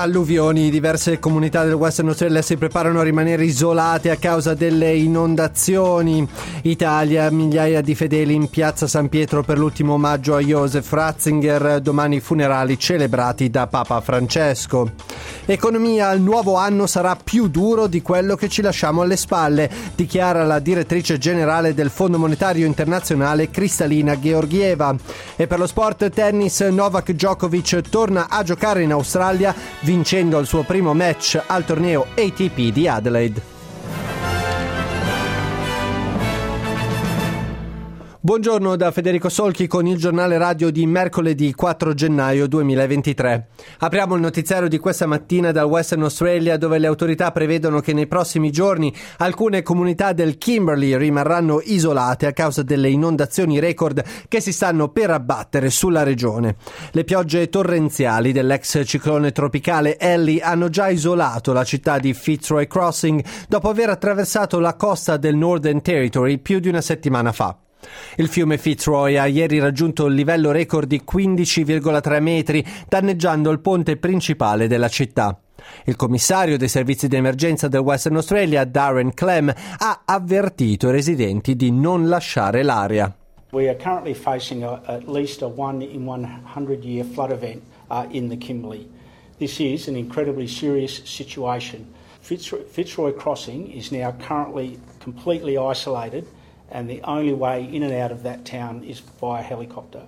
Alluvioni, diverse comunità del Western Australia si preparano a rimanere isolate a causa delle inondazioni. Italia, migliaia di fedeli in piazza San Pietro per l'ultimo omaggio a Joseph Ratzinger, domani funerali celebrati da Papa Francesco. Economia, il nuovo anno sarà più duro di quello che ci lasciamo alle spalle, dichiara la direttrice generale del Fondo Monetario Internazionale Cristalina Georgieva. E per lo sport tennis, Novak Djokovic torna a giocare in Australia vincendo il suo primo match al torneo ATP di Adelaide. Buongiorno da Federico Solchi con il giornale radio di mercoledì 4 gennaio 2023. Apriamo il notiziario di questa mattina dal Western Australia dove le autorità prevedono che nei prossimi giorni alcune comunità del Kimberley rimarranno isolate a causa delle inondazioni record che si stanno per abbattere sulla regione. Le piogge torrenziali dell'ex ciclone tropicale Ellie hanno già isolato la città di Fitzroy Crossing dopo aver attraversato la costa del Northern Territory più di una settimana fa. Il fiume Fitzroy ha ieri raggiunto il livello record di 15,3 metri, danneggiando il ponte principale della città. Il commissario dei servizi di emergenza del Western Australia, Darren Clem, ha avvertito i residenti di non lasciare l'area. We are currently facing a, at least a one in 100 year flood event uh, in the Kimberley. This is an incredibly serious situation. Fitzroy, Fitzroy Crossing is now currently completely isolated and the only way in and out of that town is by helicopter.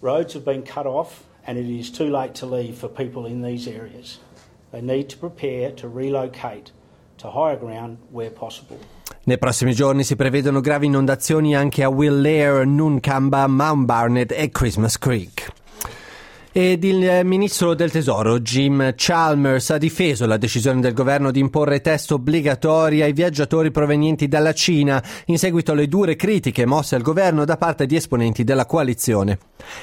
Roads have been cut off, and it is too late to leave for people in these areas. They need to prepare to relocate to higher ground where possible. Nei prossimi giorni si prevedono gravi inondazioni anche a Will Lair, Nuncamba, Mount Barnett e Christmas Creek. Ed il ministro del tesoro Jim Chalmers ha difeso la decisione del governo di imporre test obbligatori ai viaggiatori provenienti dalla Cina in seguito alle dure critiche mosse al governo da parte di esponenti della coalizione.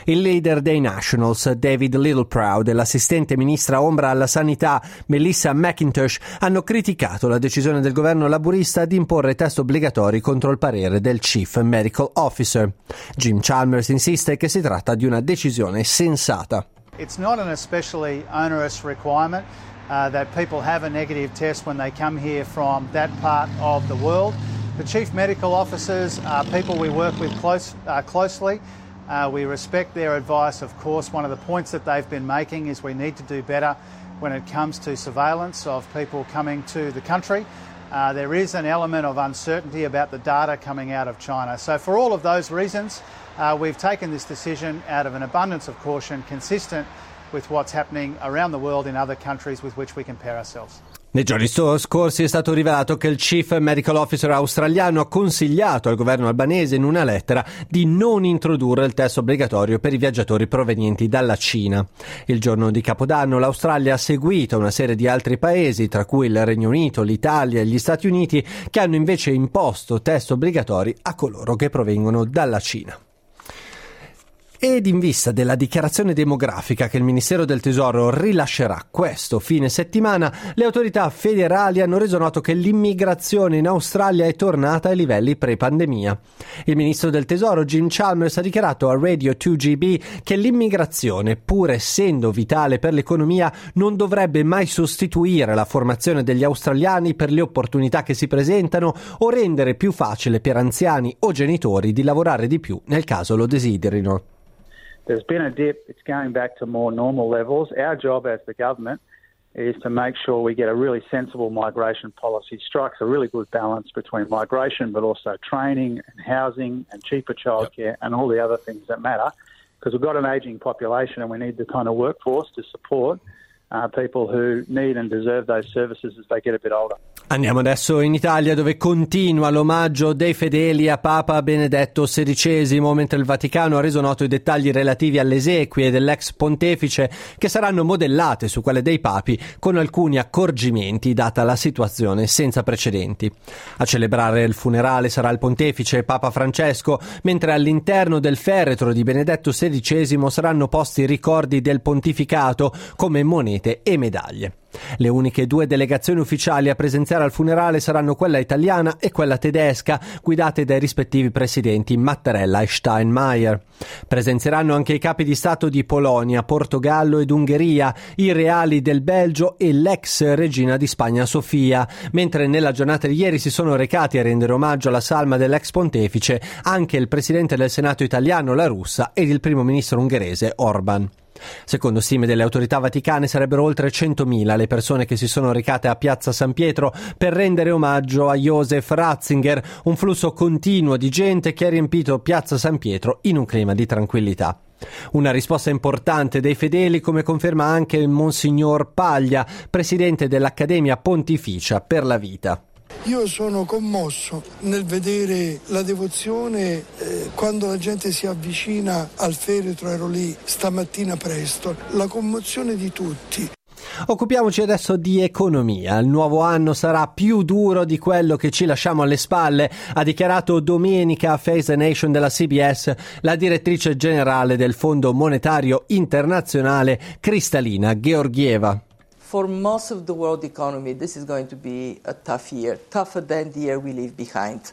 Il leader dei Nationals, David Littleproud, e l'assistente ministra ombra alla sanità, Melissa McIntosh, hanno criticato la decisione del governo laburista di imporre test obbligatori contro il parere del Chief Medical Officer. Jim Chalmers insiste che si tratta di una decisione sensata. It's not an especially onerous requirement uh, that people have a negative test when they come here from that part of the world. The chief medical officers are people we work with close, uh, closely. Uh, we respect their advice, of course. One of the points that they've been making is we need to do better when it comes to surveillance of people coming to the country. Uh, there is an element of uncertainty about the data coming out of China. So, for all of those reasons, uh, we've taken this decision out of an abundance of caution, consistent with what's happening around the world in other countries with which we compare ourselves. Nei giorni scorsi è stato rivelato che il Chief Medical Officer australiano ha consigliato al governo albanese in una lettera di non introdurre il test obbligatorio per i viaggiatori provenienti dalla Cina. Il giorno di Capodanno l'Australia ha seguito una serie di altri paesi, tra cui il Regno Unito, l'Italia e gli Stati Uniti, che hanno invece imposto test obbligatori a coloro che provengono dalla Cina. Ed in vista della dichiarazione demografica che il Ministero del Tesoro rilascerà questo fine settimana, le autorità federali hanno reso noto che l'immigrazione in Australia è tornata ai livelli pre-pandemia. Il Ministro del Tesoro Jim Chalmers ha dichiarato a Radio 2GB che l'immigrazione, pur essendo vitale per l'economia, non dovrebbe mai sostituire la formazione degli australiani per le opportunità che si presentano o rendere più facile per anziani o genitori di lavorare di più nel caso lo desiderino. There's been a dip. It's going back to more normal levels. Our job as the government is to make sure we get a really sensible migration policy, strikes a really good balance between migration, but also training and housing and cheaper childcare yep. and all the other things that matter. Because we've got an ageing population and we need the kind of workforce to support uh, people who need and deserve those services as they get a bit older. Andiamo adesso in Italia dove continua l'omaggio dei fedeli a Papa Benedetto XVI, mentre il Vaticano ha reso noto i dettagli relativi alle esequie dell'ex pontefice che saranno modellate su quelle dei papi con alcuni accorgimenti data la situazione senza precedenti. A celebrare il funerale sarà il pontefice Papa Francesco, mentre all'interno del feretro di Benedetto XVI saranno posti ricordi del pontificato come monete e medaglie. Le uniche due delegazioni ufficiali a presenziare al funerale saranno quella italiana e quella tedesca, guidate dai rispettivi presidenti Mattarella e Steinmeier. Presenzieranno anche i capi di Stato di Polonia, Portogallo ed Ungheria, i reali del Belgio e l'ex regina di Spagna Sofia, mentre nella giornata di ieri si sono recati a rendere omaggio alla salma dell'ex pontefice anche il presidente del Senato italiano La Russa ed il primo ministro ungherese Orban. Secondo stime delle autorità vaticane sarebbero oltre 100.000 le persone che si sono recate a Piazza San Pietro per rendere omaggio a Josef Ratzinger, un flusso continuo di gente che ha riempito Piazza San Pietro in un clima di tranquillità. Una risposta importante dei fedeli, come conferma anche il Monsignor Paglia, presidente dell'Accademia Pontificia per la Vita. Io sono commosso nel vedere la devozione eh, quando la gente si avvicina al feretro, ero lì stamattina presto, la commozione di tutti. Occupiamoci adesso di economia. Il nuovo anno sarà più duro di quello che ci lasciamo alle spalle, ha dichiarato domenica a Face the Nation della CBS la direttrice generale del Fondo Monetario Internazionale Cristalina Georgieva. For most of the world economy, this is going to be a tough year, tougher than the year we leave behind.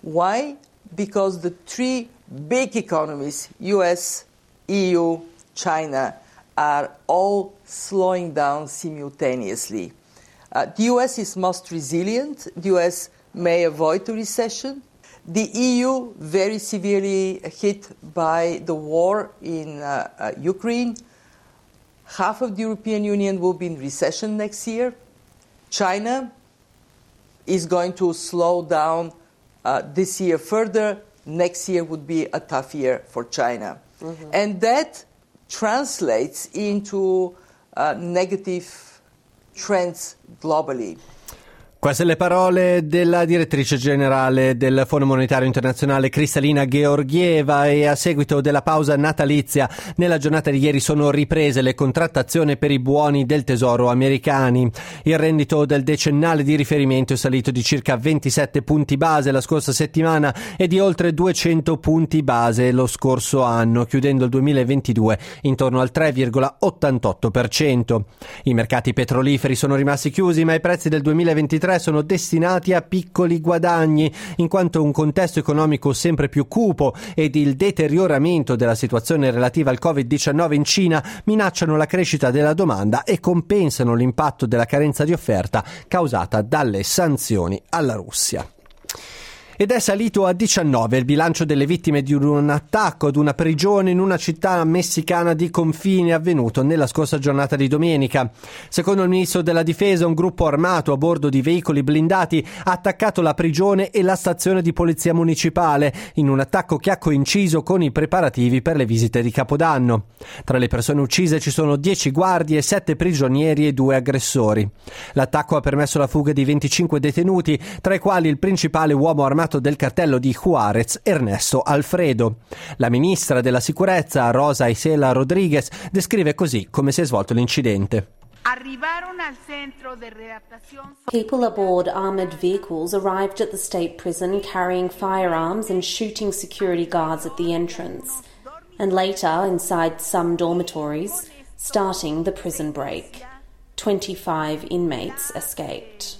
Why? Because the three big economies, US, EU, China, are all slowing down simultaneously. Uh, the US is most resilient. The US may avoid a recession. The EU, very severely hit by the war in uh, uh, Ukraine half of the European Union will be in recession next year. China is going to slow down uh, this year further. Next year would be a tough year for China. Mm-hmm. And that translates into uh, negative trends globally. Queste le parole della direttrice generale del Fondo Monetario Internazionale Cristalina Georgieva e a seguito della pausa natalizia nella giornata di ieri sono riprese le contrattazioni per i buoni del tesoro americani. Il rendito del decennale di riferimento è salito di circa 27 punti base la scorsa settimana e di oltre 200 punti base lo scorso anno, chiudendo il 2022 intorno al 3,88%. I mercati petroliferi sono rimasti chiusi ma i prezzi del 2023 2023 sono destinati a piccoli guadagni, in quanto un contesto economico sempre più cupo ed il deterioramento della situazione relativa al Covid-19 in Cina minacciano la crescita della domanda e compensano l'impatto della carenza di offerta causata dalle sanzioni alla Russia ed è salito a 19 il bilancio delle vittime di un attacco ad una prigione in una città messicana di confine avvenuto nella scorsa giornata di domenica. Secondo il ministro della difesa, un gruppo armato a bordo di veicoli blindati ha attaccato la prigione e la stazione di polizia municipale in un attacco che ha coinciso con i preparativi per le visite di Capodanno. Tra le persone uccise ci sono 10 guardie, 7 prigionieri e 2 aggressori. L'attacco ha permesso la fuga di 25 detenuti, tra i quali il principale uomo armato capo del cartello di Juarez, Ernesto Alfredo. La ministra della sicurezza, Rosa Isela Rodriguez, descrive così come si è svolto l'incidente. People aboard armoured vehicles arrived at the state prison carrying firearms and shooting security guards at the entrance, and later inside some dormitories, starting the prison break. 25 inmates escaped.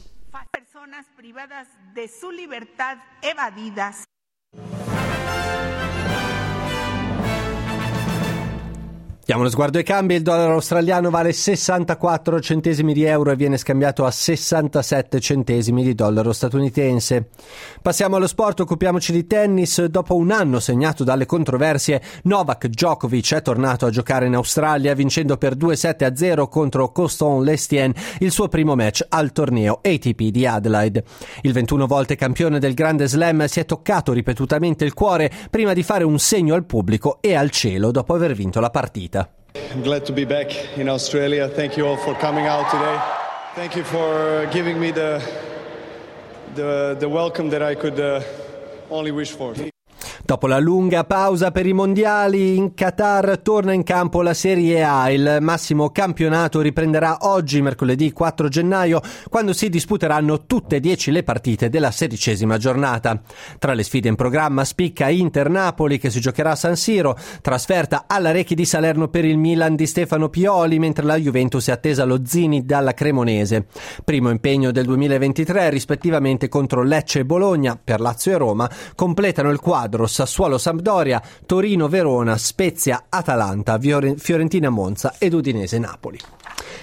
Privadas de su libertad evadidas. Diamo uno sguardo ai cambi, il dollaro australiano vale 64 centesimi di euro e viene scambiato a 67 centesimi di dollaro statunitense. Passiamo allo sport, occupiamoci di tennis. Dopo un anno segnato dalle controversie, Novak Djokovic è tornato a giocare in Australia vincendo per 2-7 a 0 contro Coston Lestien il suo primo match al torneo ATP di Adelaide. Il 21 volte campione del Grande Slam si è toccato ripetutamente il cuore prima di fare un segno al pubblico e al cielo dopo aver vinto la partita. I'm glad to be back in Australia. Thank you all for coming out today. Thank you for giving me the the, the welcome that I could uh, only wish for. Dopo la lunga pausa per i mondiali, in Qatar torna in campo la Serie A. Il massimo campionato riprenderà oggi, mercoledì 4 gennaio, quando si disputeranno tutte e dieci le partite della sedicesima giornata. Tra le sfide in programma spicca Inter-Napoli che si giocherà a San Siro, trasferta alla Recchi di Salerno per il Milan di Stefano Pioli, mentre la Juventus è attesa allo Zini dalla Cremonese. Primo impegno del 2023, rispettivamente contro Lecce e Bologna, per Lazio e Roma, completano il quadro Sassuolo Sampdoria, Torino Verona, Spezia Atalanta, Fiorentina Monza ed Udinese Napoli.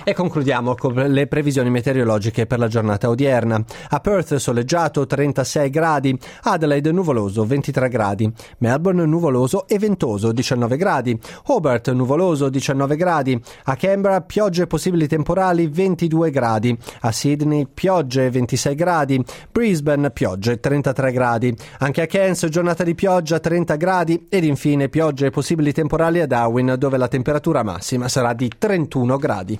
E concludiamo con le previsioni meteorologiche per la giornata odierna. A Perth soleggiato 36 gradi, Adelaide nuvoloso 23 gradi, Melbourne nuvoloso e ventoso 19 gradi, Hobart nuvoloso 19 gradi, a Canberra piogge possibili temporali 22 gradi, a Sydney piogge 26 gradi, Brisbane piogge 33 gradi, anche a Cairns giornata di pioggia 30 gradi. Ed infine piogge possibili temporali a Darwin dove la temperatura massima sarà di 31 gradi.